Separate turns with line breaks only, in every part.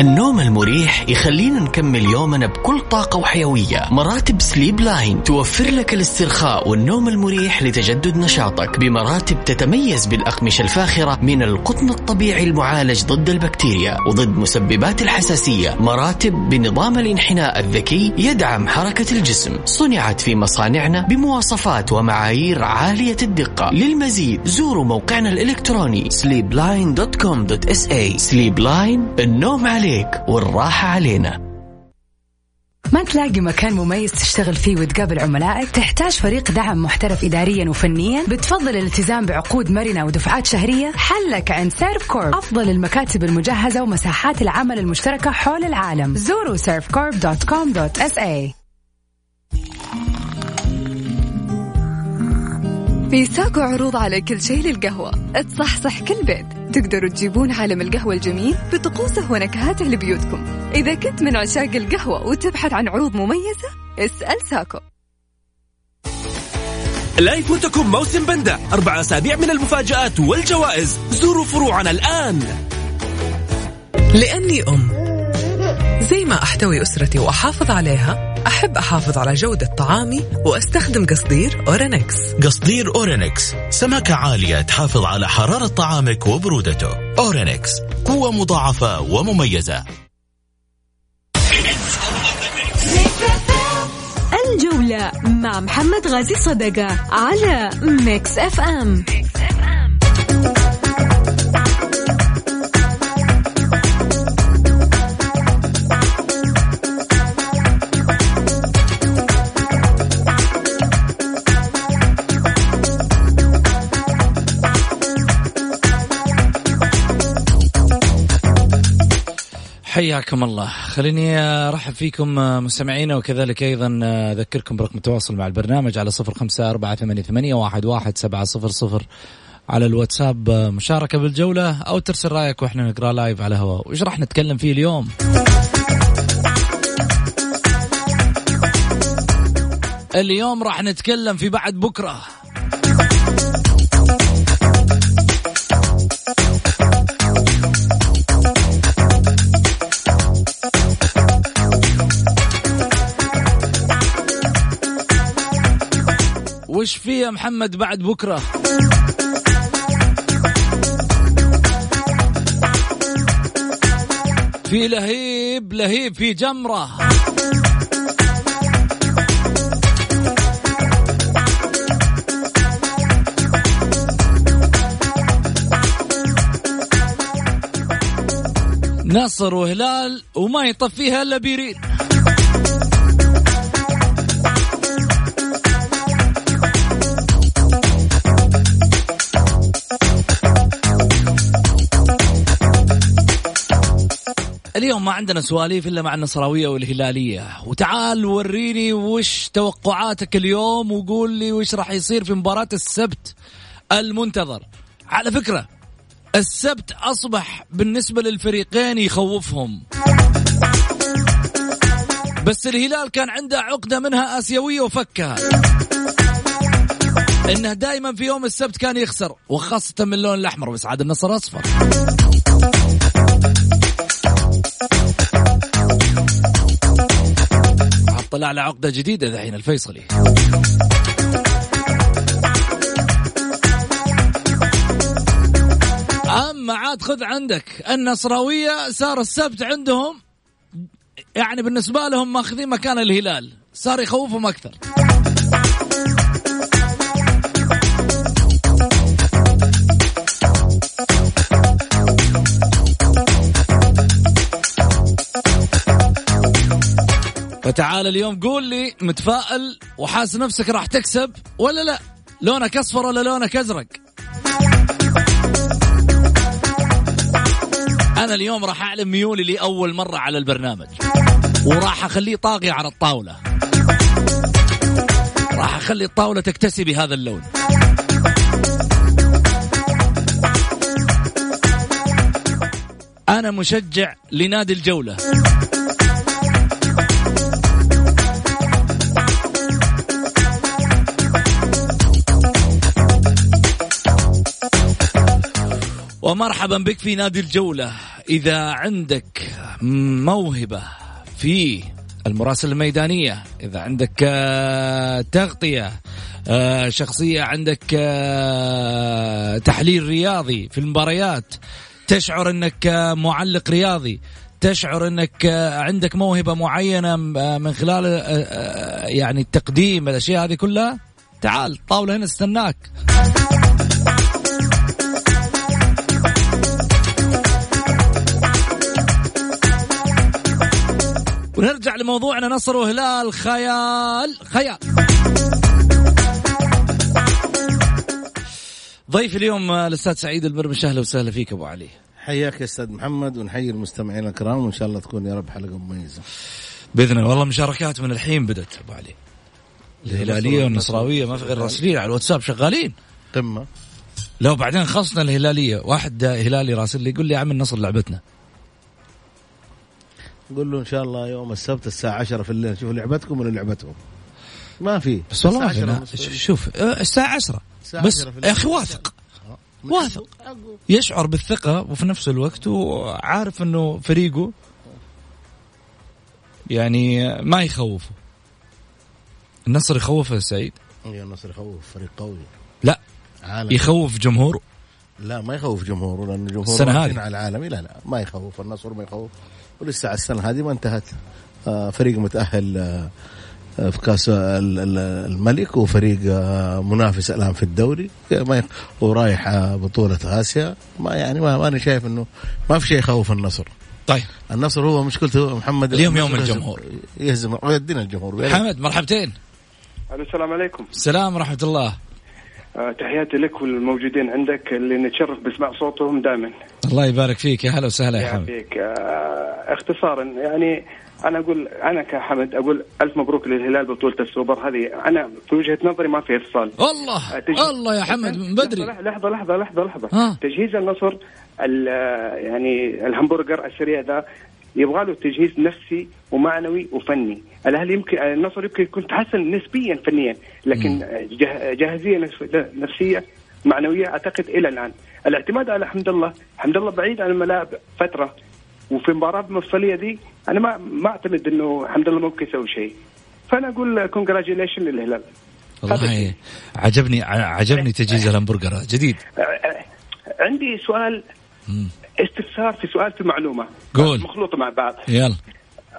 النوم المريح يخلينا نكمل يومنا بكل طاقة وحيوية. مراتب Sleep Line توفر لك الاسترخاء والنوم المريح لتجدد نشاطك بمراتب تتميز بالأقمشة الفاخرة من القطن الطبيعي المعالج ضد البكتيريا وضد مسببات الحساسية. مراتب بنظام الانحناء الذكي يدعم حركة الجسم. صنعت في مصانعنا بمواصفات ومعايير عالية الدقة. للمزيد زوروا موقعنا الإلكتروني sleepline.com.sa Line النوم عليك والراحة علينا
ما تلاقي مكان مميز تشتغل فيه وتقابل عملائك؟ تحتاج فريق دعم محترف إداريا وفنيا؟ بتفضل الالتزام بعقود مرنة ودفعات شهرية؟ حلك عند Servcorp أفضل المكاتب المجهزة ومساحات العمل المشتركة حول العالم زوروا servcorp.com.sa
في ساكو عروض على كل شيء للقهوة تصحصح كل بيت تقدروا تجيبون عالم القهوة الجميل بطقوسه ونكهاته لبيوتكم. إذا كنت من عشاق القهوة وتبحث عن عروض مميزة اسأل ساكو.
لا يفوتكم موسم بندا أربع أسابيع من المفاجآت والجوائز. زوروا فروعنا الآن.
لأني أم. زي ما أحتوي أسرتي وأحافظ عليها أحب أحافظ على جودة طعامي وأستخدم قصدير أورينكس.
قصدير أورينكس. سماكة عالية تحافظ على حرارة طعامك وبرودته. أورينكس. قوة مضاعفة ومميزة.
الجولة مع محمد غازي صدقة على Mix FM.
حياكم الله. خليني أرحب فيكم مستمعينا وكذلك أيضا أذكركم برقم التواصل مع البرنامج على صفر خمسة أربعة ثمانية, ثمانية واحد, واحد سبعة صفر صفر على الواتساب مشاركة بالجولة أو ترسل رأيك وإحنا نقرأ لايف على الهواء. وش راح نتكلم فيه اليوم؟ اليوم راح نتكلم في بعد بكرة. وش في يا محمد بعد بكرة؟ في لهيب لهيب في جمرة. نصر وهلال وما يطفيها إلا بيرين اليوم ما عندنا سواليف إلا مع النصراوية والهلالية. وتعال وريني وش توقعاتك اليوم وقول لي وش راح يصير في مباراة السبت المنتظر. على فكرة السبت أصبح بالنسبة للفريقين يخوفهم. بس الهلال كان عنده عقدة منها آسيوية وفكها. إنه دائما في يوم السبت كان يخسر وخاصة من اللون الأحمر بس عاد النصر أصفر. طلع على عقدة جديدة ذحين الفيصلي. أما عاد خذ عندك. النصراوية صار السبت عندهم يعني بالنسبة لهم ماخذين مكان الهلال. صار يخوفهم أكثر. فتعال اليوم قول لي متفائل وحاس نفسك راح تكسب ولا لا؟ لونك أصفر ولا لونك أزرق؟ أنا اليوم راح أعلن ميولي لأول مرة على البرنامج وراح أخليه طاغي على الطاولة. راح أخلي الطاولة تكتسي بهذا اللون. أنا مشجع لنادي الجولة. ومرحبا بك في نادي الجولة. إذا عندك موهبة في المراسلة الميدانية إذا عندك آه، تغطية آه، شخصية عندك آه، تحليل رياضي في المباريات تشعر أنك معلق رياضي تشعر أنك عندك موهبة معينة من خلال يعني التقديم الأشياء هذه كلها تعال طاولة هنا استناك. ونرجع لموضوعنا نصر وهلال خيال خيال. ضيف اليوم الأستاذ سعيد البرمش أهلا وسهلا فيك أبو علي.
حياك يا أستاذ محمد ونحيي المستمعين الكرام وإن شاء الله تكون يا رب حلقة مميزة.
بإذن الله والله مشاركات من الحين بدت أبو علي. الهلالية والنصراوية ما في غير راسلين على الواتساب شغالين.
قمة.
لو بعدين خلصنا الهلالية واحد هلالي راسل لي يقول لي يا عم النصر لعبتنا.
قول له إن شاء الله يوم السبت الساعة 10 في الليل شوفوا لعبتكم ولا لعبتهم. ما في.
بس والله شوف آه، الساعة 10 بس يا أخي واثق. واثق. يشعر بالثقة وفي نفس الوقت وعارف إنه فريقه يعني ما يخوفه. النصر يخوفه سعيد؟
يا النصر يخوف فريق قوي.
لا. عالم. يخوف جمهوره.
لا ما يخوف جمهوره لأن جمهوره السنة هذه. على العالمي. لا لا ما يخوف. النصر ما يخوف. ولسه السنة هذه ما انتهت. آه، فريق متأهل آه، في كاس الملك وفريق آه، منافس الآن في الدوري. ورايح بطولة آسيا. ما يعني ما أنا شايف إنه ما في شيء يخوف النصر.
طيب.
النصر هو مشكلته محمد
اليوم يوم الجمهور.
يهزم يدينا الجمهور
حمد مرحبتين.
السلام عليكم.
السلام ورحمة الله.
آه، تحياتي لك والموجودين عندك اللي نتشرف بسماع صوتهم دائما.
الله يبارك فيك. يا هلا وسهلا يا حمد.
فيك آه، اختصارا يعني أنا أقول أنا كحمد أقول ألف مبروك للهلال ببطوله السوبر. هذه أنا في وجهة نظري ما فيه فصال.
الله تجهيز الله يا حمد من بدري.
لحظة لحظة لحظة لحظة آه. تجهيز النصر يعني الهمبرجر السريع ذا يبغى له تجهيز نفسي ومعنوي وفني. الاهلي يمكن النصر يمكن يكون تحسن نسبيا فنيا لكن جاهزية نفسية معنوية أعتقد إلى الآن. الاعتماد على حمد الله حمد الله بعيد عن الملاعب فترة. وفي مباراة المفصليه دي أنا ما ما أعتمد إنه حمد الله ممكن يسوي شيء. فأنا أقول كونجراجيليشن للهلال.
والله عجبني عجبني تجهيز الهمبرجر جديد.
عندي سؤال استفسار في سؤال في معلومه
قول.
مخلوطه مع بعض.
يلا.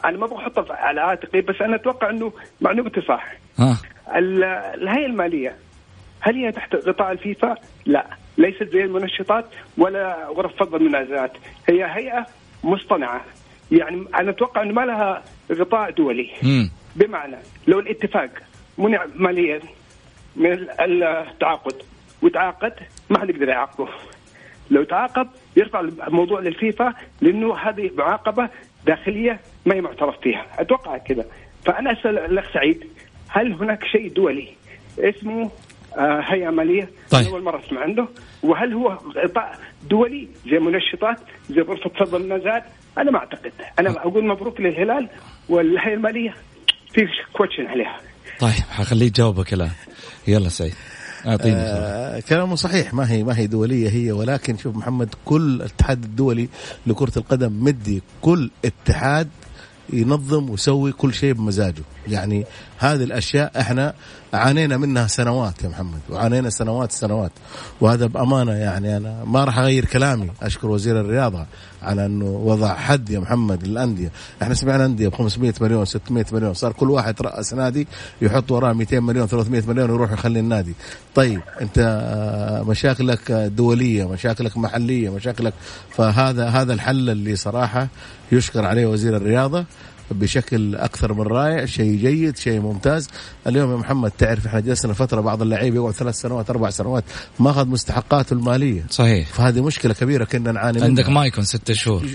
أنا ما أبغى احطها على عاتقي بس أنا أتوقع إنه معلومتي صح.
ها.
الهيئة المالية هل هي تحت غطاء الفيفا؟ لا. ليست زي المنشطات ولا غرف فض المنازعات هي هيئة مصطنعة. يعني أنا أتوقع إنه ما لها غطاء دولي.
م.
بمعنى لو الاتفاق منع ماليا من التعاقد وتعاقد ما حد يقدر يعاقبه. لو تعاقب يرفع الموضوع للفيفا لأنه هذه معاقبة داخلية ما هي معترف فيها. أتوقع كذا. فأنا أسأل الأخ سعيد هل هناك شيء دولي اسمه آه هيئة مالية؟
طيب.
أول مرة أسمع عنده. وهل هو غطاء دولي زي منشطات زي غرفة فضل النزات أنا ما أعتقد. أنا أقول مبروك للهلال والهيئة المالية. في كوتشن عليها.
طيب حخليه يجاوبك الآن. يلا سعيد. أعطيني
آه كلامه صحيح. ما هي ما هي دولية هي ولكن شوف محمد كل الاتحاد الدولي لكرة القدم مدي كل اتحاد ينظم ويسوي كل شيء بمزاجه. يعني هذه الأشياء إحنا عانينا منها سنوات يا محمد وعانينا سنوات سنوات وهذا بأمانة يعني أنا ما راح أغير كلامي أشكر وزير الرياضة على أنه وضع حد يا محمد للأندية إحنا سمعنا أندية ب 500 مليون 600 مليون صار كل واحد رأس نادي يحط وراه 200 مليون 300 مليون ويروح يخلي النادي. طيب أنت آه، مشاكلك دولية مشاكلك محلية مشاكلك فهذا هذا الحل اللي صراحة يشكر عليه وزير الرياضة. بشكل أكثر من رائع. شيء جيد شيء ممتاز. اليوم يا محمد تعرف إحنا جلسنا فترة بعض اللعيبة يقعد ثلاث سنوات أربع سنوات ما أخذ مستحقاته المالية.
صحيح.
فهذه مشكلة كبيرة كنا نعاني منها.
عندك مايكون ست شهور.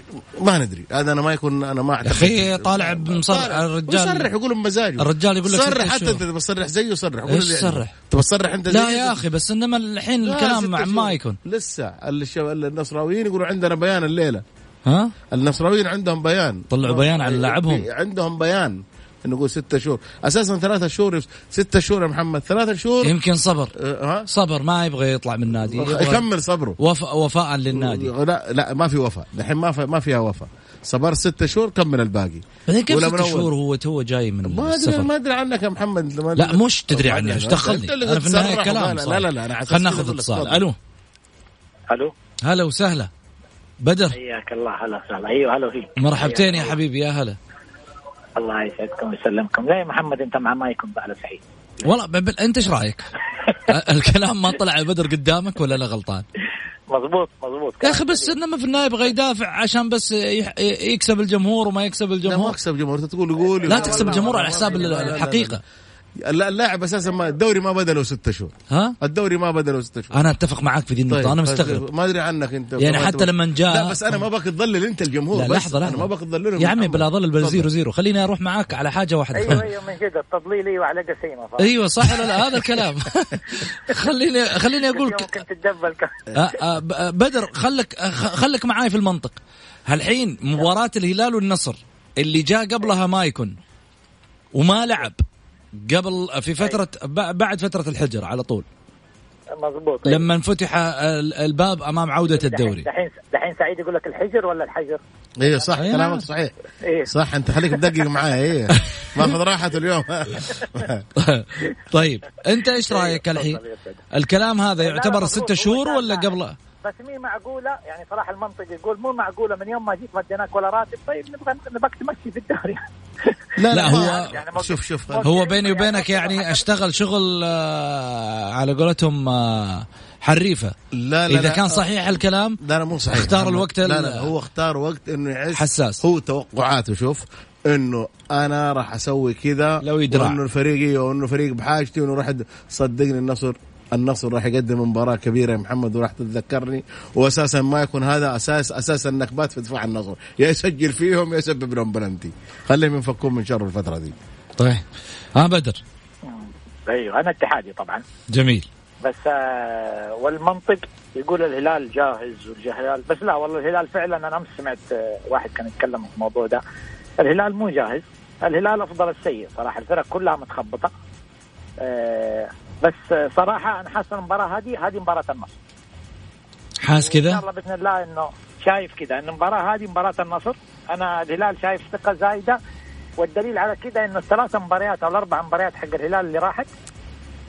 ما ندري. هذا أنا ما يكون أنا ما
أعتقد. أخي طالع بمصرح الرجال
يصرح يقول بمزاجه.
الرجال يقول لك
صرح حتى انت تبى تصرح زيه صرح.
إيش صرح؟
تبى تصرح أنت
لا يا أخي بس إنما الحين الكلام مع مايكون.
لسه النصراويين يقولوا عندنا بيان الليلة.
ها؟
النصراويين عندهم بيان.
طلعوا بيان على لاعبهم.
عندهم بيان. نقول ستة شهور. أساسا ثلاثة شهور ستة شهور يا محمد. ثلاثة شهور.
يمكن صبر.
أه ها؟
صبر. ما يبغى يطلع من النادي.
يكمل صبره.
وفاء وفاء للنادي.
لا لا ما في وفاء. الحين ما في ما فيها وفاء. صبر ستة شهور كمل الباقي.
بعدين كيف
ولا من
ست؟ شهور هو تو جاي من
ما
أدري
ما أدري عنك يا محمد. ما
لا
أدري.
مش تدري عني إيش دخلني أنا في
النهاية
كلام.
لا لا لا أنا
خلينا ناخذ اتصال. ألو؟
ألو؟
هلا وسهلا. بدر.
حياك الله هلا وسهلا. أيوه هلا فيك.
مرحبتين يا حبيبي يا هلا.
الله يسعدكم ويسلمكم. لا يا محمد أنت مع مايكم على سعيد.
والله أنت إيش رأيك؟ الكلام ما طلع بدر قدامك ولا لا غلطان؟
مضبوط مضبوط.
يا أخي بس إنما في النهاية يبغى يدافع عشان بس يح- يكسب الجمهور وما يكسب
لا ما
الجمهور.
اكسب جمهور أنت تقول يقول
لا تكسب الجمهور على حساب.
الحقيقة. اللاعب أساسا ما الدوري ما بدأ له ستة شهور.
ها؟
الدوري ما بدأ له ستة شهور.
أنا أتفق معاك في ذي النقطة. أنا
طيب،
مستغرب
ما أدري عنك أنت.
يعني حتى لما جاء
لا بس أنا ما بك تضلل انت الجمهور
لا
بس.
لحظة
أنا ما
لحظه
بك تضللهم
يا عمي. بلا ظل
تفضل.
زيرو زيرو خليني أروح معاك على حاجة واحدة.
أيوه أيوه من جد التضليل أيوه على قسيمة؟
أيوه صح ولا لا؟ هذا الكلام. خليني خليني أقول
ممكن تتدبل
آه، آه، ب- آه، بدر خلك خلك معاي في المنطق. هالحين مباراة الهلال والنصر اللي جاء قبلها ما يكون وما لعب. قبل في فترة ب- بعد فترة الحجر على طول.
مضبوط
لما انفتح ال- الباب أمام عودة الدوري.
دحين دحين سعيد يقول لك الحجر ولا الحجر؟
أيوه صح
أيوة.
كلامك صحيح.
إيه.
صح أنت خليك تدقق معايا إيه. ماخذ راحته اليوم.
طيب أنت إيش رأيك الحين؟ الكلام هذا يعتبر
مضبوط.
شهور
هو
ولا
كان-
قبل
بس مي معقولة يعني صراحة المنطق يقول مو معقولة من يوم ما جيت ما اديناك ولا راتب طيب نبغى نبغاك تمشي في الدوري
لا
لا،
ما-
هو-
يعني
شوف شوف
هو بيني وبينك
موقف-
يعني أشتغل شغل آه، على قولتهم آه، حريفة
لا لا
إذا
لا.
كان صحيح الكلام
لا لا مو صحيح
اختار. الوقت
لا لا هو اختار وقت إنه يعيش
حساس.
هو توقعاته شوف إنه أنا راح أسوي كذا
لو يدرع.
وإنه الفريق وإنه الفريق بحاجتي وإنه راح صدقني النصر النصر راح يقدم مباراة كبيرة يا محمد وراح تتذكرني. واساسا ما يكون هذا أساس أساس النكبات في دفاع النصر. يا يسجل فيهم يا يسبب لهم بلنتي خليهم ينفكون من شر الفترة دي.
طيب. ها بدر.
أيوه أنا اتحادي طبعا.
جميل.
بس آه والمنطق يقول الهلال جاهز والهلال بس لا والله الهلال فعلا أنا أمس سمعت آه واحد كان يتكلم في الموضوع ده. الهلال مو جاهز. الهلال أفضل السيء صراحة. الفرق كلها متخبطة. آه بس صراحة أنا حاسس المباراة هذه هذه مباراة النصر.
حاس
إن شاء
كذا
الله بإذن الله إنه شايف كذا. إن المباراة هذه مباراة النصر. أنا الهلال شايف ثقة زايدة. والدليل على كذا إنه الثلاث مباريات أو الأربع مباريات حق الهلال اللي راحت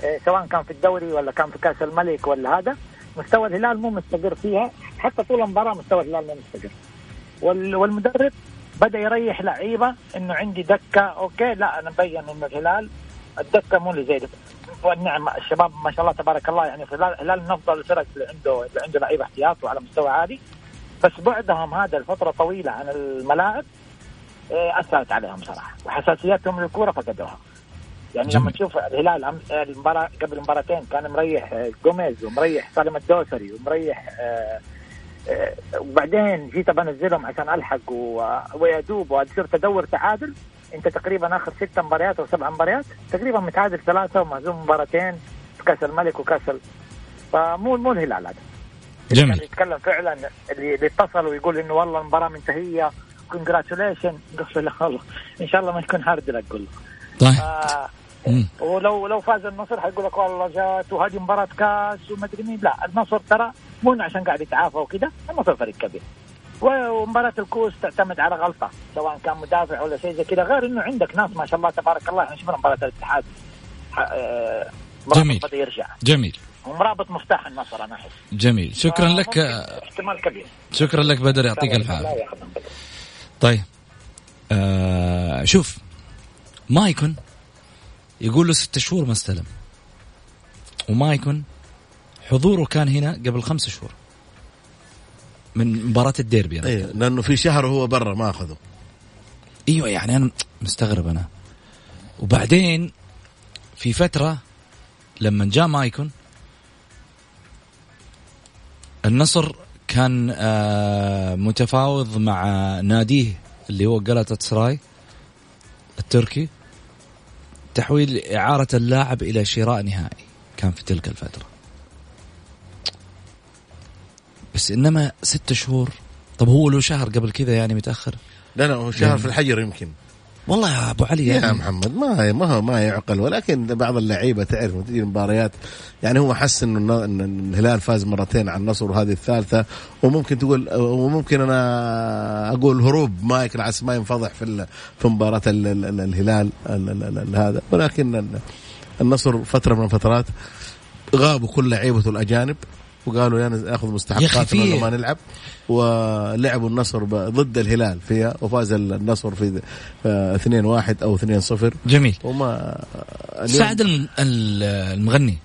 آه، سواء كان في الدوري ولا كان في كأس الملك ولا هذا مستوى الهلال مو مستقر فيها. حتى طول المباراة مستوى الهلال مو مستقر. وال- والمدرب بدأ يريح لعيبة إنه عندي دكة. أوكي لا أنا مبين إنه الهلال الدكة مو اللي زي. والنعم الشباب ما شاء الله تبارك الله يعني في الهلال من افضل الفرق اللي عنده اللي عنده لعيبة احتياط وعلى مستوى عالي بس بعدهم هذا الفترة طويلة عن الملاعب آه، أثرت عليهم صراحة وحساسيتهم للكورة فقدوها يعني
جميل.
لما تشوف الهلال المباراة قبل مباراتين كان مريح آه، جوميز ومريح سالم الدوسري ومريح آه، وبعدين جيت بنزلهم عشان ألحق ويدوب وتصير تدور تعادل انت تقريبا آخر ست مباريات أو سبع مباريات تقريبا متعادل ثلاثة ومهزوم مباراتين في كأس الملك وكأس. فمو مو الهلال هذا.
جميل.
اللي يتكلم فعلا اللي اللي اتصل ويقول إنه والله المباراة منتهية. congratulation قلت له والله إن شاء الله ما يكون hard luck قول
طيب.
آه. ولو لو فاز النصر حيقول لك والله جات وهذه مباراة كأس وما أدري مين. لا النصر ترى مو عشان قاعد يتعافى وكذا النصر فريق كبير. ومباراة الكؤوس تعتمد على غلطة سواء كان مدافع ولا شيء زي كذا. غير إنه عندك ناس ما شاء الله تبارك الله إحنا شفنا مباراة الاتحاد آه،
جميل.
بدأ يرجع.
جميل.
ومرابط مفتاح النصر أنا أحس.
جميل. شكرا
آه،
لك.
احتمال كبير.
شكرا لك بدر يعطيك الف عافية. طيب. آه شوف مايكون يقول له ست شهور ما استلم. ومايكون حضوره كان هنا قبل خمس شهور. من مباراة الديربي أنا
إيه لأنه في شهر وهو برا ما أخذه.
إيوه يعني أنا مستغرب أنا. وبعدين في فترة لما جاء مايكون النصر كان آه متفاوض مع ناديه اللي هو جلطة سراي التركي تحويل إعارة اللاعب إلى شراء نهائي كان في تلك الفترة. بس إنما ست شهور. طب هو له شهر قبل كذا يعني متأخر؟
لا لا هو شهر
يعني-
في الحجر يمكن.
والله يا أبو علي
يا
يعني.
محمد ما ما هو ما يعقل. ولكن بعض اللعيبة تعرف تجي المباريات يعني هو حس إنه الهلال فاز مرتين على النصر وهذه الثالثة. وممكن تقول وممكن أنا أقول هروب مايك العس ما ينفضح في في مباراة ال- ال- ال- الهلال ال- ال- ال- هذا. ولكن ال- النصر فترة من الفترات غابوا كل لعيبته الأجانب. وقالوا يا ناخذ
يا أخي
مستحقات
في-
ولا ما نلعب. ولعبوا النصر ضد الهلال فيها وفاز النصر في آه، 2-1 أو 2-0
جميل.
وما
سعد الم- ال- المغني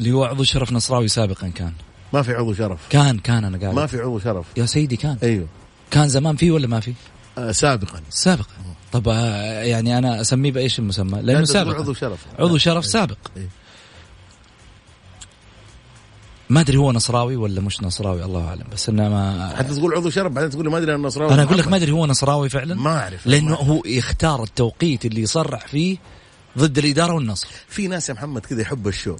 اللي هو عضو شرف نصراوي سابقا كان.
ما في عضو شرف.
كان كان أنا قاعد.
ما في عضو شرف.
يا سيدي كان.
أيوه.
كان زمان فيه ولا ما فيه؟
آه، سابقا.
سابقا. طب آه، يعني أنا أسميه بإيش المسمى؟
لأنه
سابق
عضو شرف.
عضو شرف سابق.
إيه.
ما أدري هو نصراوي ولا مش نصراوي الله أعلم. بس إنه ما
حتى تقول عضو شرف بعدين تقول ما أدري أنا نصراوي.
أنا أقول لك. ما أدري هو نصراوي فعلا؟
ما أعرف.
لأنه
ما.
هو يختار التوقيت اللي يصرح فيه ضد الإدارة والنصر.
في ناس يا محمد كذا يحب الشو.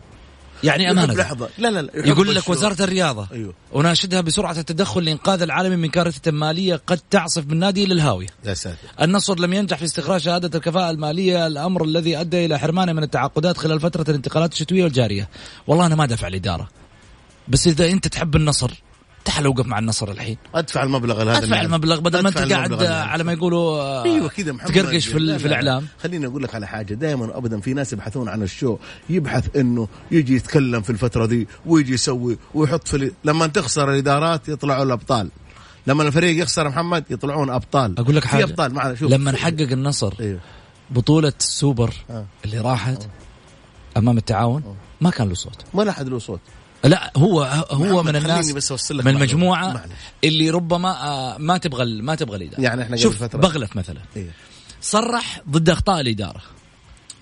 يعني أمانة.
لحظة. لا لا لا
يقول لك. وزارة الرياضة.
أيوه.
وناشدها بسرعة التدخل لإنقاذ العالم من كارثة مالية قد تعصف بالنادي للهاويه
يا ساتر.
النصر لم ينجح في استخراج شهادة الكفاءة المالية الأمر الذي أدى إلى حرمانة من التعاقدات خلال فترة الانتقالات الشتوية والجارية. والله أنا ما دافع الإدارة. بس إذا أنت تحب النصر تعال وقف مع النصر الحين.
أدفع المبلغ هذا أدفع
المبلغ بدل ما
أنت
قاعد آه، على ما يقولوا آه،
أيوه كذا محمد
تقرقش في,
لا،
في
لا.
الإعلام.
خليني أقول لك على حاجة. دائما ابدا في ناس يبحثون عن الشو. يبحث إنه يجي يتكلم في الفترة دي ويجي يسوي ويحط في ال- لما تخسر الإدارات يطلعوا الأبطال. لما الفريق يخسر محمد يطلعون أبطال.
أقول لك
في
حاجة.
أبطال. معنا شوف.
لما نحقق النصر
أيوه
بطولة السوبر
آه.
اللي راحت أمام التعاون ما كان له صوت.
ما لا أحد له صوت.
لا هو هو من الناس
بس أوصل لك
من. المجموعه
معلش.
اللي ربما آه، ما تبغى ما تبغى الإدارة.
يعني قبل
شوف
فترة-
بغلف مثلا.
إيه.
صرح ضد أخطاء الإدارة.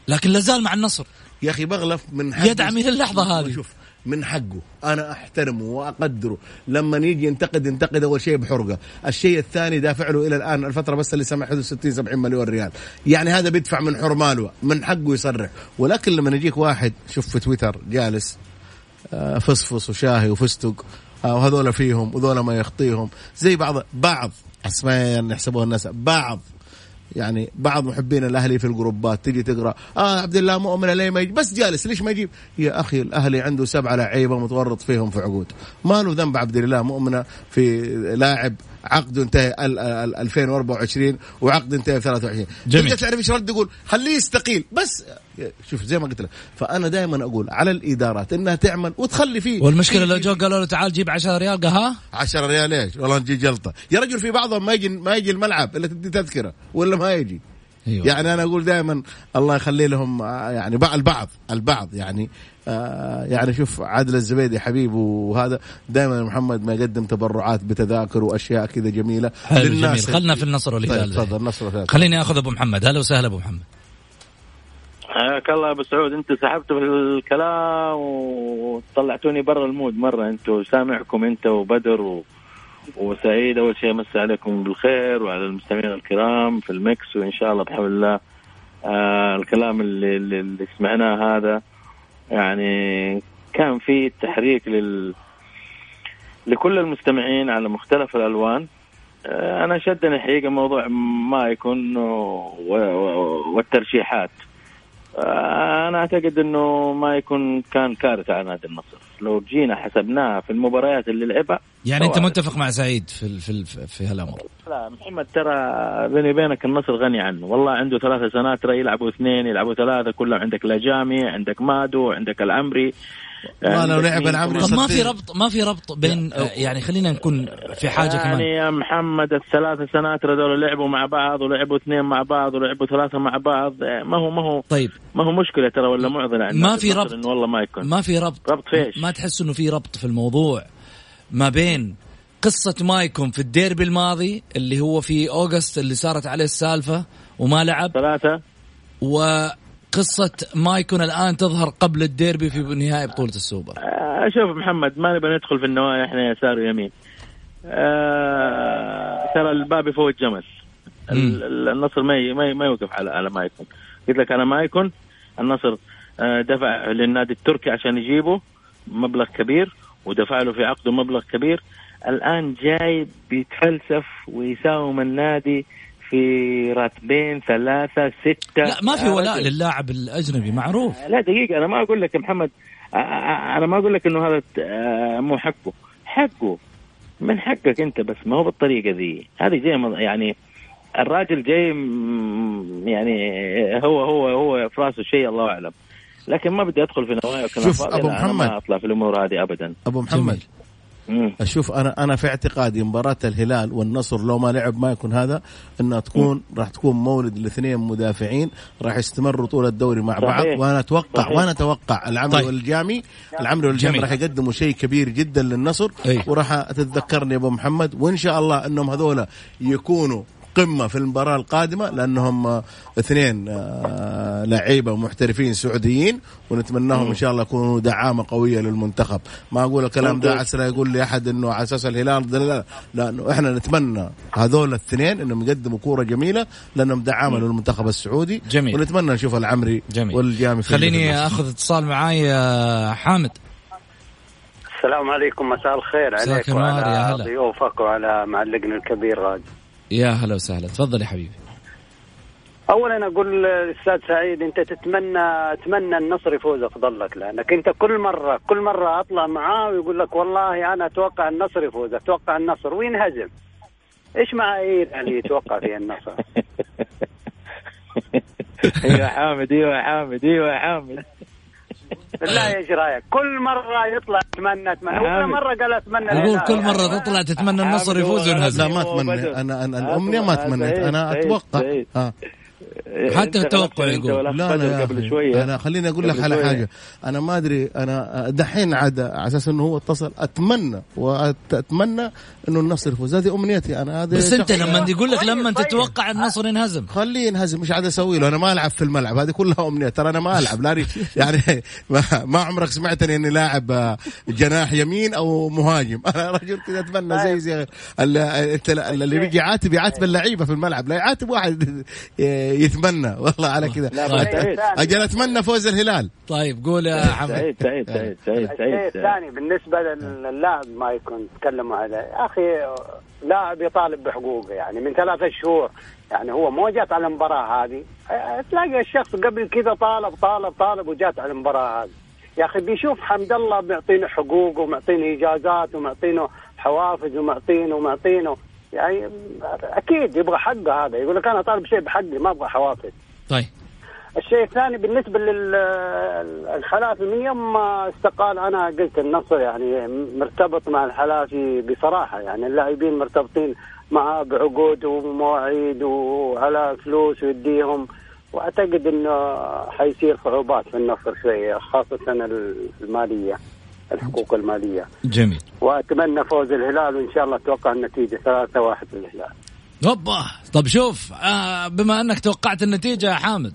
لكن لازال مع النصر.
يا أخي بغلف من حقه.
يدعم إلى اللحظة هذه.
شوف من حقه. أنا أحترمه وأقدره. لما يجي ينتقد ينتقد أول شيء بحرقة. الشيء الثاني دافع له إلى الآن الفترة بس اللي سمح له 60 70 مليون ريال. يعني هذا بيدفع من حر ماله من حقه يصرح. ولكن لما يجيك واحد شوف في تويتر جالس فصفص وشاهي وفستق آه، وهذول فيهم وذولا ما يخطيهم. زي بعض بعض أسماء يحسبوها الناس بعض يعني بعض محبين الأهلي في الجروبات تجي تقرأ آه عبد الله مؤمن ليه ما يجي؟ بس جالس ليش ما يجيب؟ يا أخي الأهلي عنده سبعه لعيبة متورط فيهم في عقود. ما له ذنب عبد الله مؤمن في لاعب عقده انتهى ال- ال- 2024 وعقده انتهى 23
جميل.
ترجع تعرف إيش رد يقول خليه يستقيل بس شوف زي ما قلت لك فأنا دائما أقول على الإدارات إنها تعمل وتخلي فيه والمشكلة
لو جو قالوا له تعال جيب 10 ريال قال ها
10 ريال إيش؟ والله نجي جلطة، يا رجل في بعضهم ما يجي ما يجي الملعب إلا تدي تذكرة ولا ما يجي.
أيوة.
يعني أنا أقول دائما الله يخلي لهم آه، يعني بع- البعض البعض يعني آه يعني شوف عادل الزبيدي حبيب وهذا دائما محمد ما يقدم تبرعات بتذاكر وأشياء كذا جميلة
حلو جميل
للناس
خلنا في النصر والهلال
طيب. تفضل نصر والهلال.
خليني أخذ أبو محمد هلا وسهلا أبو محمد
حياك الله أبو سعود أنت سحبتوا في الكلام وطلعتوني برا ال mood مرة أنتوا سامعكم أنت وبدر و... وسعيد أول شيء امسي عليكم بالخير وعلى المستمعين الكرام في ال Mix وإن شاء الله بحول الله آه الكلام اللي, اللي سمعناه هذا يعني كان في تحريك لل لكل المستمعين على مختلف الألوان. آه، أنا شدني حقيقة موضوع مايكون و- و- والترشيحات. أنا أعتقد إنه ما يكون كان كارثة على نادي النصر. لو جينا حسبناها في المباريات اللي لعبها
يعني
أنت.
متفق مع سعيد في في في هالأمر؟
لا محمد ترى بيني وبينك النصر غني عنه. والله عنده ثلاثة سناترة يلعبوا اثنين يلعبوا ثلاثة كلهم عندك لاجامي عندك مادو عندك العمري.
ما لو
عندك
لعب العمري؟
طب ما في. ربط ما في ربط بين آه، يعني خلينا نكون في حاجة
يعني
كمان.
يا محمد الثلاثة سناترة دول لعبوا مع بعض ولعبوا اثنين مع بعض ولعبوا ثلاثة مع بعض. ما هو ما هو
طيب.
ما هو مشكلة ترى ولا معضلة عند
ما في ربط.
والله ما يكون.
ما في ربط.
ربط فيش
ما تحس إنه في ربط في الموضوع ما بين قصة مايكون في الديربي الماضي اللي هو في أوغست اللي صارت عليه السالفة وما لعب
ثلاثة؟
وقصة مايكون الآن تظهر قبل الديربي في نهائي بطولة السوبر.
آه، شوف محمد ما نبغى ندخل في النوايا إحنا يسار ويمين. آه ترى الباب يفوت جمل. ال- ال- النصر ما ما ما يوقف على على ما يكون قلت لك أنا ما يكون النصر آه، دفع للنادي التركي عشان يجيبه مبلغ كبير ودفع له في عقده مبلغ كبير. الآن جاي بيتفلسف ويساوم النادي في راتبين ثلاثة ستة.
لا ما في ولاء للاعب الأجنبي معروف.
لا دقيقة أنا ما أقول لك يا محمد أنا ما أقول لك إنه هذا مو حقه. حقه من حقك أنت بس ما هو بالطريقة ذي. هذه جاي يعني الراجل جاي يعني هو هو هو في راسه شيء الله أعلم. لكن ما بدي أدخل في نوايا
شوف أبو محمد
ما أطلع في الأمور هذه ابدا.
أبو محمد. أشوف أنا أنا في اعتقادي مباراة الهلال والنصر لو ما لعب ما يكون هذا إنها تكون راح تكون مولد الاثنين مدافعين راح يستمروا طول الدوري مع صحيح. بعض وأنا أتوقع صحيح. وأنا أتوقع العمري طيب. والجامي العمري والجامي راح يقدموا شيء كبير جدا للنصر أي. وراح تتذكرني أبو محمد وإن شاء الله إنهم هذول يكونوا قمة في المباراة القادمة لأنهم اثنين آه، لعيبة محترفين سعوديين ونتمناهم إن شاء الله يكونوا دعامة قوية للمنتخب. ما أقول الكلام ده عسى يقول لي أحد إنه على أساس الهلال لا لا لأنه إحنا نتمنى هذول الاثنين إنهم يقدموا كورة جميلة لأنهم دعامة للمنتخب السعودي.
جميل.
ونتمنى نشوف العمري
جميل.
والجامي
خليني أخذ اتصال معاي حامد.
السلام عليكم مساء الخير عليك وعلى ضيوفك وعلى معلقنا الكبير غادي
يا هلا وسهلا. تفضل يا حبيبي.
اولا أقول أستاذ سعيد أنت تتمنى اتمنى النصر يفوز افضل لك لأنك أنت كل مرة كل مرة أطلع معاه ويقول لك والله أنا أتوقع النصر يفوز أتوقع النصر وينهزم إيش معايير يعني يتوقع فيها النصر
أيوه حامد أيوه حامد أيوه حامد.
بالله إيش رايك؟ كل مرة يطلع أتمنى أتمنى. كل مرة قال أتمنى
يقول كل مرة تطلع تتمنى النصر يفوز وينهزم.
لا ما أتمنى. أنا أنا الامنيه ما تمنيت أنا أتوقع. ها
حتى التوقع يقول.
لا لا قبل شوية. أنا خليني أقول لك على حاجة. أنا ما أدري أنا دحين عاد على أساس إنه هو اتصل أتمنى وأتمنى إنه النصر يفوز. هذه أمنيتي أنا هذه
بس أنت لما يقول لك لما طيب. تتوقع النصر ينهزم.
خليه ينهزم مش عاد أسوي له. أنا ما ألعب في الملعب هذه كلها أمنية. ترى أنا ما ألعب لا يعني ما عمرك سمعتني إني لاعب آه، جناح يمين أو مهاجم. أنا رجل كذا أتمنى زي زي اللي بيجي يعاتب يعاتب اللعيبة في الملعب. لا يعاتب واحد يتمنى. والله على كذا. أجل أتمنى فوز الهلال.
طيب قول يا حمد
سعيد سعيد سعيد سعيد
سعيد الثاني بالنسبة للاعب ما يكون تكلموا عليه. يا أخي لاعب يطالب بحقوقه يعني من ثلاثة شهور. يعني هو مو جات على المباراة هذه. تلاقي الشخص قبل كذا طالب طالب طالب وجات على المباراة هذه. يا أخي بيشوف حمد الله معطينه حقوق ومعطينه إجازات ومعطينه حوافز ومعطينه ومعطينه يعني أكيد يبغى حقه هذا. يقول لك أنا طالب شيء بحقي ما أبغى حوافز.
طيب.
الشيء الثاني بالنسبة للحلافي من يوم ما استقال أنا قلت النصر يعني مرتبط مع الحلافي بصراحة. يعني اللاعبين مرتبطين معاه بعقود ومواعيد وعلى فلوس ويديهم. وأعتقد إنه حيصير صعوبات في النصر شوية خاصة المالية. الحقوق المالية.
جميل.
وأتمنى فوز الهلال وإن شاء الله أتوقع النتيجة 3 1 للهلال.
اوبا طب شوف آه بما أنك توقعت النتيجة يا حامد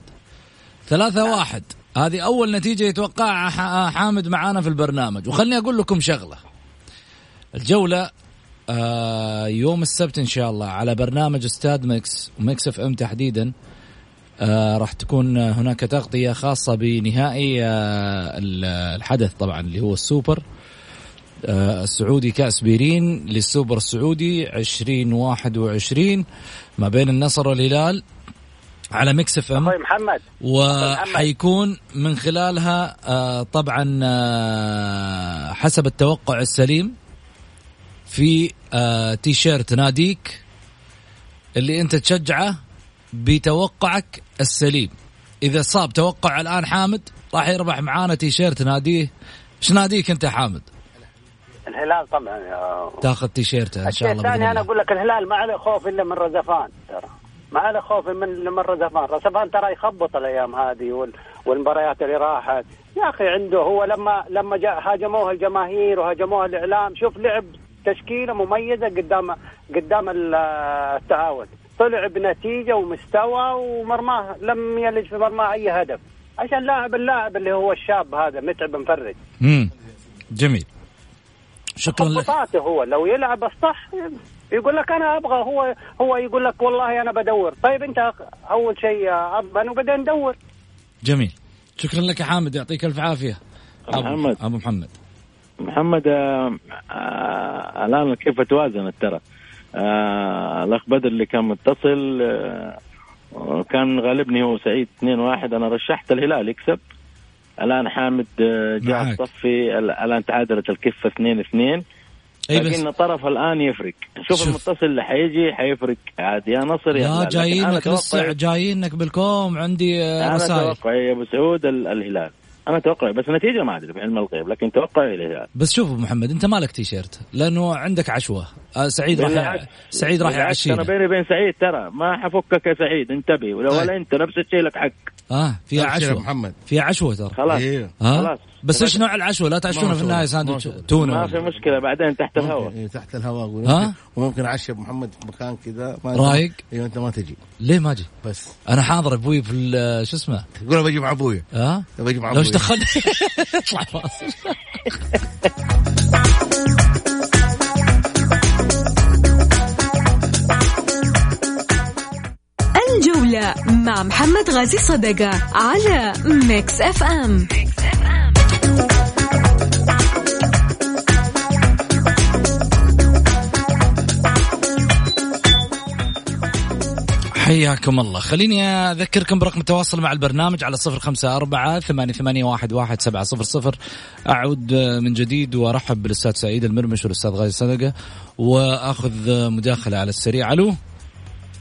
ثلاثة واحد هذه أول نتيجة يتوقعها حامد معانا في البرنامج وخلني أقول لكم شغلة الجولة آه يوم السبت إن شاء الله على برنامج استاد Mix و Mix FM تحديدا آه راح تكون هناك تغطية خاصة بنهائي آه الحدث طبعا اللي هو السوبر آه السعودي كأس بيرين للسوبر السعودي 2021 ما بين النصر والهلال على Mix FM.
محمد.
وحيكون من خلالها آه طبعا آه حسب التوقع السليم في آه تي شيرت ناديك اللي أنت تشجعه بتوقعك السليم. إذا صاب توقع الآن حامد راح يربح معانا تي شيرت ناديه. إيش ناديك أنت حامد؟
الهلال طبعا يا
تاخذ تي شيرت إن شاء الله
الثاني أنا أقول لك الهلال ما عليه خوف إلا من رزفان ترى. ما على خوف من من رزفان. رزفان ترى يخبط الأيام هذه والمباريات اللي راحت. يا أخي عنده هو لما لما جاء هاجموه الجماهير وهاجموه الإعلام شوف لعب تشكيلة مميزة قدام قدام التعاون. طلع بنتيجة ومستوى ومرماه لم يلج في مرماه أي هدف. عشان لاعب اللاعب اللي هو الشاب هذا متعب مفرج
امم جميل. شكرا
لك هو. لو يلعب الصح يقول لك أنا أبغى هو هو يقول لك والله أنا بدور. طيب أنت أول شيء اضمن وبعدين ندور
جميل. شكرا لك يا حامد يعطيك ألف عافية. أبو محمد. أبو محمد.
محمد آه آه الآن كيف توازنت ترى آه الأخ بدر اللي كان متصل آه كان غالبني هو سعيد 2-1 أنا رشحت الهلال يكسب. الآن حامد آه، جاء. صفي الآن تعادلت الكفة 2-2
أي بس-
لكن طرف الآن يفرق. شوف,
شوف.
المتصل اللي حيجي حيفرق. عاد يا نصر يا
لا جايينك لسه جايينك بالكوم عندي آه،
أنا
رسائل
توقعي يا أبو سعود ال- الهلال. أنا توقعي بس النتيجه ما أدري بعلم الغيب لكن توقعي الهلال
بس شوف محمد أنت مالك تيشيرت؟ لأنه عندك عشوة. آه، سعيد راح. سعيد راح يعشينا.
أنا بيني وبين سعيد ترى ما حفكك يا سعيد انتبه. ولو ولا أنت نفس الشيء لك حق.
آه فيها عشوة.
محمد.
فيها عشوة ترى.
خلاص
إيه.
ها
خلاص.
بس إيش نوع العشوة؟ لا تعشونا
ما
في.
النهاية
ساندويتش. تونة.
ما في مشكلة بعدين تحت الهواء.
إيه، تحت الهواء
ها؟
وممكن, وممكن اعشى ابو محمد في مكان كذا ما
رايق؟
أيوه أنت ما تجي.
ليه ما أجي؟
بس.
أنا حاضر أبوي في ال- شو اسمه؟
تقول بجي مع ابويا
ها؟
بجي مع
لو
إيش
دخلني اطلع. فاصل.
الجولة مع محمد غازي صدقة على Mix FM.
حياكم الله. خليني أذكركم برقم التواصل مع البرنامج على صفر خمسة أربعة ثمانية, ثمانية واحد, واحد سبعة صفر صفر. أعود من جديد وأرحب بالأستاذ سعيد المرمش والأستاذ غازي صدقة وأخذ مداخلة على السريع. ألو؟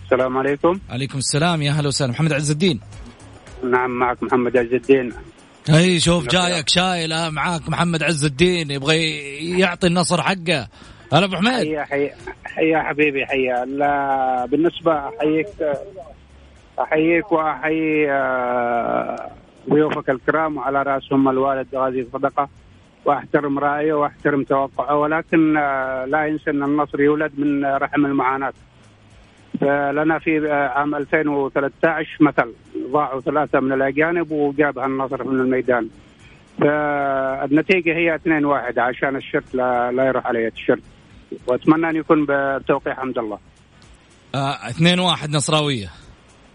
السلام عليكم.
عليكم السلام. يا هلا وسهلا. محمد عز الدين.
نعم معك محمد عز الدين.
أي شوف جايك شايل آه، معاك محمد عز الدين يبغى يعطي النصر حقه. هلا أبو حميد.
حيا حيا حبيبي حيا. لا بالنسبة أحييك أحييك وأحيي آه، ضيوفك الكرام وعلى رأسهم الوالد غازي صدقة. وأحترم رأيه وأحترم توقعه ولكن آه، لا ينسى أن النصر يولد من رحم المعاناة. فلنا في آه، عام 2013 مثل ضاعوا ثلاثة من الأجانب وجابها النصر من الميدان. فالنتيجة هي 2-1 عشان الشرط لا, لا يروح عليه الشرط. وأتمنى أن يكون بتوقيع حمد الله.
آه اثنين واحد نصراوية.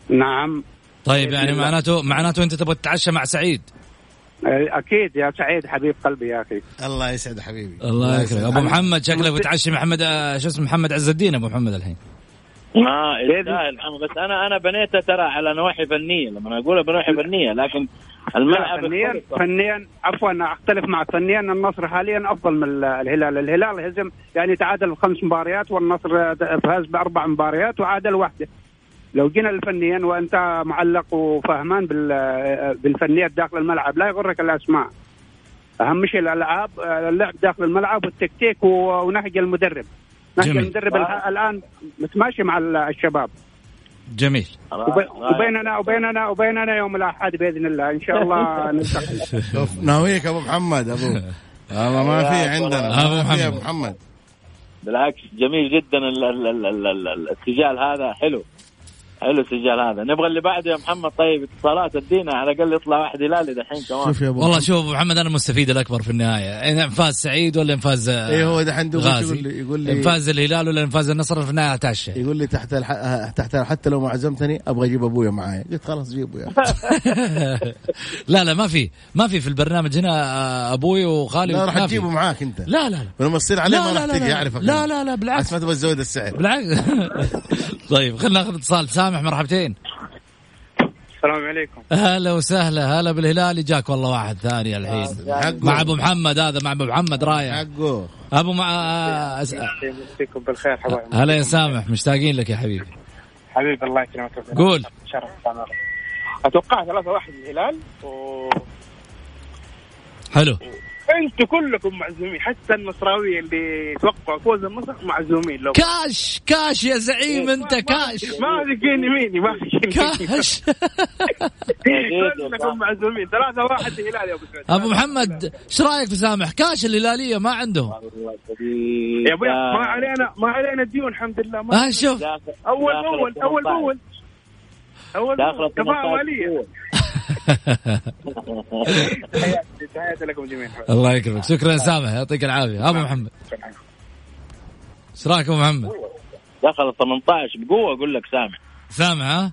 نعم.
طيب يعني. معناته معناته أنت تبغى تتعشى مع سعيد.
أكيد يا سعيد حبيب قلبي يا أخي.
الله يسعد حبيبي.
الله يكرمك.
أبو
محمد شكلك بتعشي محمد آه، شو اسمه محمد عز الدين أبو محمد الحين.
ما يستاهل محمد بس أنا أنا بنيته ترى على نواحي فنية لما أقول بنواحي فنية لكن الملعب
فنيا. فنيا عفوا أختلف معك فنيا النصر حاليا أفضل من ال- الهلال، الهلال هزم يعني تعادل بخمس مباريات والنصر فاز بأربع مباريات وعادل واحدة. لو جينا فنيا وأنت معلق وفهمان بال- بالفنيات داخل الملعب لا يغرك الأسماء. أهم شيء الألعاب اللعب داخل الملعب والتكتيك ونهج المدرب.
جميل.
المدرب الان متماشي مع ال- الشباب.
جميل
وب- وبيننا وبيننا وبيننا يوم الأحد بإذن الله إن شاء الله نلتقي.
شوف ناويك أبو محمد أبو والله ما في عندنا
أبو
ما في يا
محمد.
أبو محمد
بالعكس جميل جدا ال- ال- ال- ال- ال- ال- السجال هذا حلو حلو السجال هذا. نبغى اللي بعده يا محمد. طيب اتصالات ادينا. على الأقل يطلع واحد هلالي دحين كمان.
شوف يا أبو
والله. شوف أبو محمد أنا المستفيد الأكبر في النهاية. إن فاز سعيد ولا فاز آه،
إيه هو دحين يقول لي يقول لي
فاز الهلال ولا إن فاز النصر في النهاية أتعشى.
يقول لي تحت الح... تحت حتى لو ما عزمتني أبغى أجيب أبويا معايا قلت خلاص جيبه يا
لا لا ما في ما في في البرنامج هنا آه، أبوي وخالي
لا راح. تجيبه معاك أنت.
لا لا لا.
ولما تصير عليه
لا،
ما
لا،
راح
لا،
تجي
لا.
يعرفك.
لا لا لا بالعكس.
ما تبغى تزود السعر.
بالعكس. طيب خلينا ناخذ اتصال سامح مرحبتين.
السلام عليكم.
هلا وسهلا هلا بالهلال جاك والله واحد ثاني الحين.
حقه.
مع أبو محمد هذا مع أبو محمد رايح.
حقه.
أبو مع أس-
يمسيكم بالخير حبايبي
هلا يا سامح مشتاقين لك يا حبيبي.
حبيبي الله يكرمك.
قول.
شرف أتوقع ثلاثة واحد الهلال و...
حلو.
أنتوا كلكم معزومين حتى النصراوية اللي توقعوا فوز النصر معزومين لو.
كاش كاش يا زعيم انت كاش.
ما ذكين يميني ما
كاش.
كلكم معزومين ثلاثة واحد الهلال يا أبو سعود.
أبو محمد إيش رأيك في سامح؟ كاش الهلالية ما عندهم.
يا أبوي ما علينا ما علينا ديون الحمد لله. ما
ها شوف.
أول باول أول باول أول
داخل
باول كفاءة
18
مالية. تحياتي لكم جميعا
الله يكرمك. شكرا يا سامح يعطيك العافية. أبو محمد. إيش رايك أبو محمد؟
دخل 18 بقوة أقول لك سامع
سامع ها؟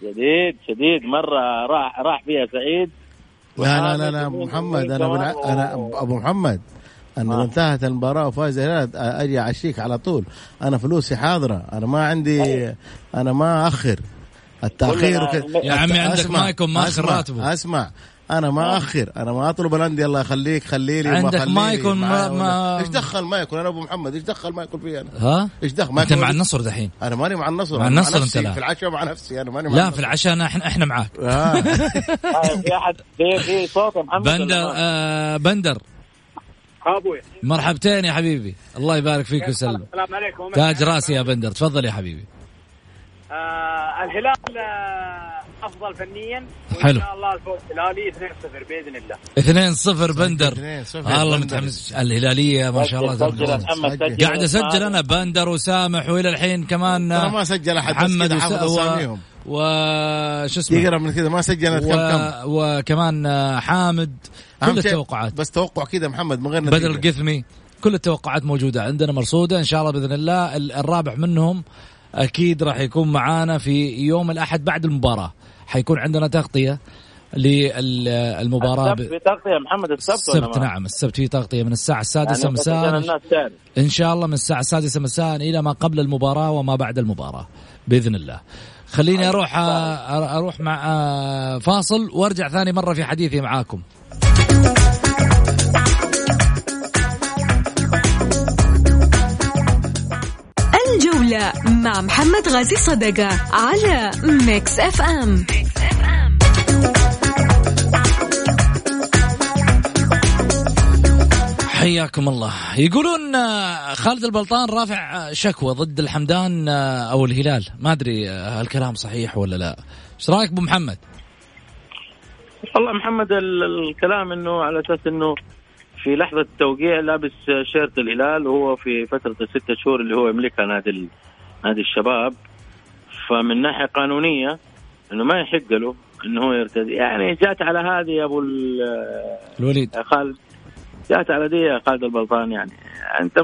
شديد شديد. مرة راح راح فيها سعيد.
لا لا لا لا أبو محمد أنا بالع... أنا أبو محمد أنا
آه.
انتهت المباراة وفاز الهلال أجي أعشيك على طول. أنا فلوسي حاضرة أنا ما عندي أنا ما أخر.
التأخير
وكذا.
يا عمي عندك
أسمع-
مايكون ماخر
أسمع-
راتبه.
أسمع. أنا ما أخر أنا ما أطلب الأندية الله يخليك خلي لي
عندك ما-
معايا
ما-
ولا- إيش دخل مايكون أنا أبو محمد إيش دخل مايكون فيه أنا؟
ها؟
إيش دخل؟
أنت
مايكون
مع النصر دحين؟
أنا ماني مع النصر
مع النصر أنت
نفسي
لا.
في العشاء مع نفسي أنا ماني مع
لا
النصر.
في العشاء أنا- إحنا إحنا معاك.
آه.
في احد في في صوت محمد
بندر
ما؟
آه بندر.
أبوي.
مرحبتين يا حبيبي. الله يبارك فيك ويسلم
السلام عليكم.
تاج راسي يا بندر. تفضل يا حبيبي.
آه الهلال آه أفضل فنيا. وإن
حلو.
شاء الله الفوز الهلالي 2-0 بإذن الله.
2 0 بندر.
2-0
الله
بندر.
متحمس الهلالية ما شاء الله قاعد أسجل أنا بندر وسامح وإلى الحين كمان
ترى ما سجل أحد
محمد
كذا
وس...
حافظ
و...
أساميهم.
وش اسمه؟
يقرأ من كذا ما سجل كم
و...
كم.
وكمان آه، حامد. كل التوقعات.
بس توقع كذا محمد من غير
بدر القثمي. كل التوقعات موجودة عندنا مرصودة إن شاء الله بإذن الله. ال- الرابع منهم أكيد راح يكون معانا في يوم الأحد بعد المباراة. حيكون عندنا تغطية للمباراة
السبت في تغطية يا محمد السبت
السبت؟ نعم السبت في تغطية من الساعة السادسة
يعني
مساء. إن شاء الله من الساعة السادسة مساء إلى ما قبل المباراة وما بعد المباراة بإذن الله. خليني أروح آه، أروح مع آه، فاصل وأرجع ثاني مرة في حديثي معاكم.
الجولة مع محمد غازي صدقة على Mix FM
حياكم الله. يقولون آه، خالد البلطان رافع آه، شكوى ضد الحمدان آه، أو الهلال. ما أدري هالكلام صحيح ولا لا. إيش رأيك أبو محمد؟
والله محمد ال- الكلام إنه على أساس إنه في لحظة التوقيع لابس شيرت الهلال وهو في فترة الستة شهور اللي هو يملكها نادي نادي الشباب. فمن ناحية قانونية إنه ما يحق له إنه هو يرتدي يعني جات على هذه يا أبو ال-
الوليد.
خالد. جات على دي يا خالد البلطان يعني. أنت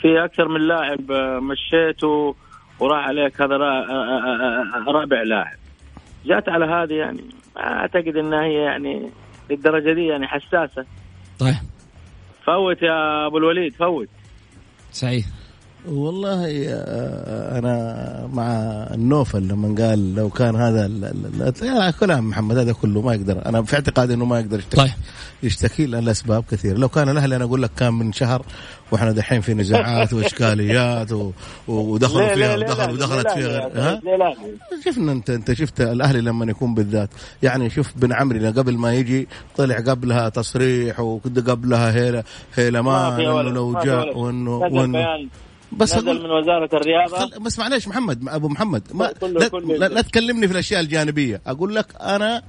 في أكثر من لاعب مشيته وراح عليك هذا را- رابع لاعب. جات على هذه يعني. أعتقد إنها هي يعني للدرجة دي يعني حساسة.
طيب.
فوت يا أبو الوليد فوت.
سعيد
والله آه، أنا مع النوفل لما قال لو كان هذا ال- ال- كلام محمد هذا كله ما يقدر. أنا في اعتقادي إنه ما يقدر يشتكي.
طيب.
يشتكي لأن الأسباب كثير لو كان الأهلي أنا أقول لك كان من شهر وإحنا دحين في نزاعات وإشكاليات و... ودخلوا فيها
ليه- ليه
ودخل
لا-
ودخلت
ليه
فيها ها؟ شفنا انت أنت شفت الأهلي لما يكون بالذات. يعني شوف بن عمري قبل ما يجي طلع قبلها تصريح وقبلها هيلا هيلا
ما
لو جاء. وانه وانه بس
نزل من وزارة الرياضة.
خل... بس معليش محمد أبو محمد ما
كله-
لا,
كله
لا, لا تكلمني في الأشياء الجانبية. أقول لك أنا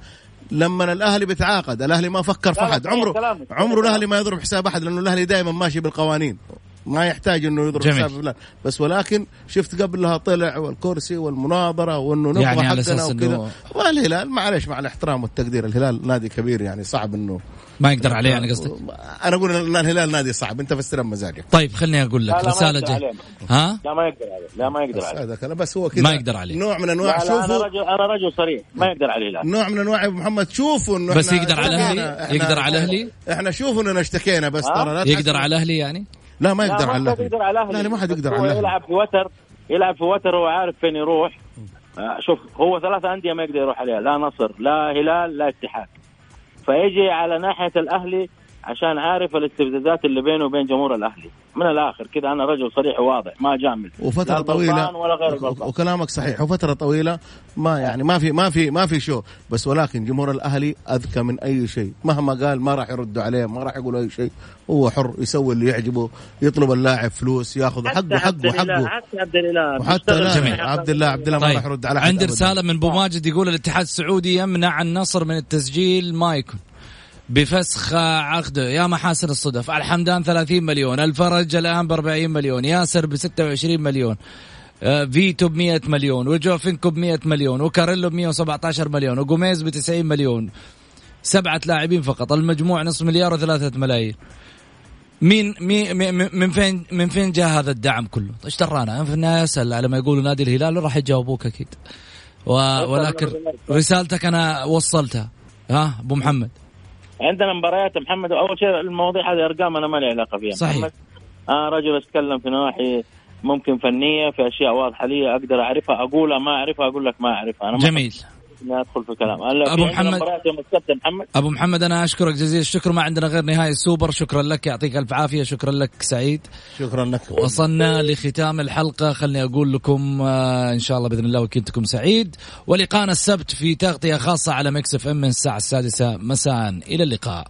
لما الأهلي بيتعاقد الأهلي ما فكر في أحد.
صحيح
عمره
كلامك،
عمره. الأهلي ما يضرب حساب أحد لأنه الأهلي دائما ماشي بالقوانين. ما يحتاج إنه يضرب
جميل.
حساب فلان بس ولكن شفت قبلها طلع والكرسي والمناظرة وإنه نبغى
يعني على
حقنا وكذا. والهلال معلش مع الاحترام والتقدير الهلال نادي كبير يعني صعب إنه
ما يقدر عليه يعني قصدك
أنا أقول الهلال نادي صعب أنت فسر بمزاجك
طيب خليني أقول لك
لا، لا، ما
رسالة
يقدر
جاي.
عليه.
ها؟
لا ما يقدر عليه لا ما يقدر عليه.
هذا كلام بس هو كذا.
ما يقدر عليه.
نوع من
لا
أنواع
لا أنا
شوفوا.
رجل أنا رجل صريح ما يقدر عليه لا.
نوع من أنواع يا أبو محمد شوفوا إنه
بس يقدر على. الاهلي يقدر على الاهلي
إحنا شوفوا إننا اشتكينا بس؟ ترى لا
يقدر. على الاهلي يعني؟
لا ما
لا،
يقدر على
ما حد
الاهلي
يقدر على الاهلي
لا لا ما حد يقدر على الاهلي
يلعب في وتر يلعب في وتر هو عارف فين يروح. آه، شوف هو ثلاثة أندية ما يقدر يروح عليها لا نصر لا هلال لا اتحاد. فيجي على ناحية الأهلي عشان عارف الاستفزازات اللي بينه وبين جمهور الأهلي. من الآخر كذا أنا رجل صريح وواضح ما جامل.
وفترة
لا
طويلة.
البلطان ولا غير البلطان
وكلامك صحيح. وفترة طويلة ما يعني ما في ما في ما في شو. بس ولكن جمهور الأهلي أذكى من أي شيء. مهما قال ما راح يردوا عليه ما راح يقولوا أي شيء. هو حر يسوي اللي يعجبه يطلب اللاعب فلوس ياخذ حقه حقه حقه.
حتى عبد الإله
وحتى
جميل.
عبد الله عبد الله ما راح
طيب
يرد على أحد
عندي. رسالة من أبو ماجد يقول الاتحاد السعودي يمنع النصر من التسجيل. مايكون بفسخ عقده يا محاسن الصدف الحمدان 30 مليون الفرج الآن ب 40 مليون ياسر ب 26 مليون آه، فيتو ب 100 مليون وجوفينكو ب 100 مليون وكاريلو ب 117 مليون وجوميز ب 90 مليون سبعة لاعبين فقط المجموع نصف مليار وثلاثة ملايين مين مين من فين من فين جاء هذا الدعم كله؟ إيش درانا؟ أنا في النهاية أسأل على ما يقولوا نادي الهلال راح يجاوبوك أكيد. و... ولكن رسالتك أنا وصلتها ها أبو محمد
عندنا مباريات محمد اول شيء المواضيع هذه أرقام أنا ما لي علاقة فيها.
صحيح.
محمد أنا رجل أتكلم في نواحي ممكن فنية في أشياء واضحة لي أقدر أعرفها أقولها ما أعرفها أقول لك ما أعرفها. أنا ما
جميل.
اني أدخل في كلام عندنا
محمد.
يوم السبت محمد.
أبو محمد أنا أشكرك جزيل. الشكر ما عندنا غير نهاية السوبر شكرا لك يعطيك ألف عافية. شكرا لك سعيد.
شكرا لك.
وصلنا لختام الحلقة. خلني أقول لكم آه، إن شاء الله بإذن الله و weekend كم سعيد. ولقانا السبت في تغطية خاصة على Mix FM من الساعة السادسة. مساء. إلى اللقاء.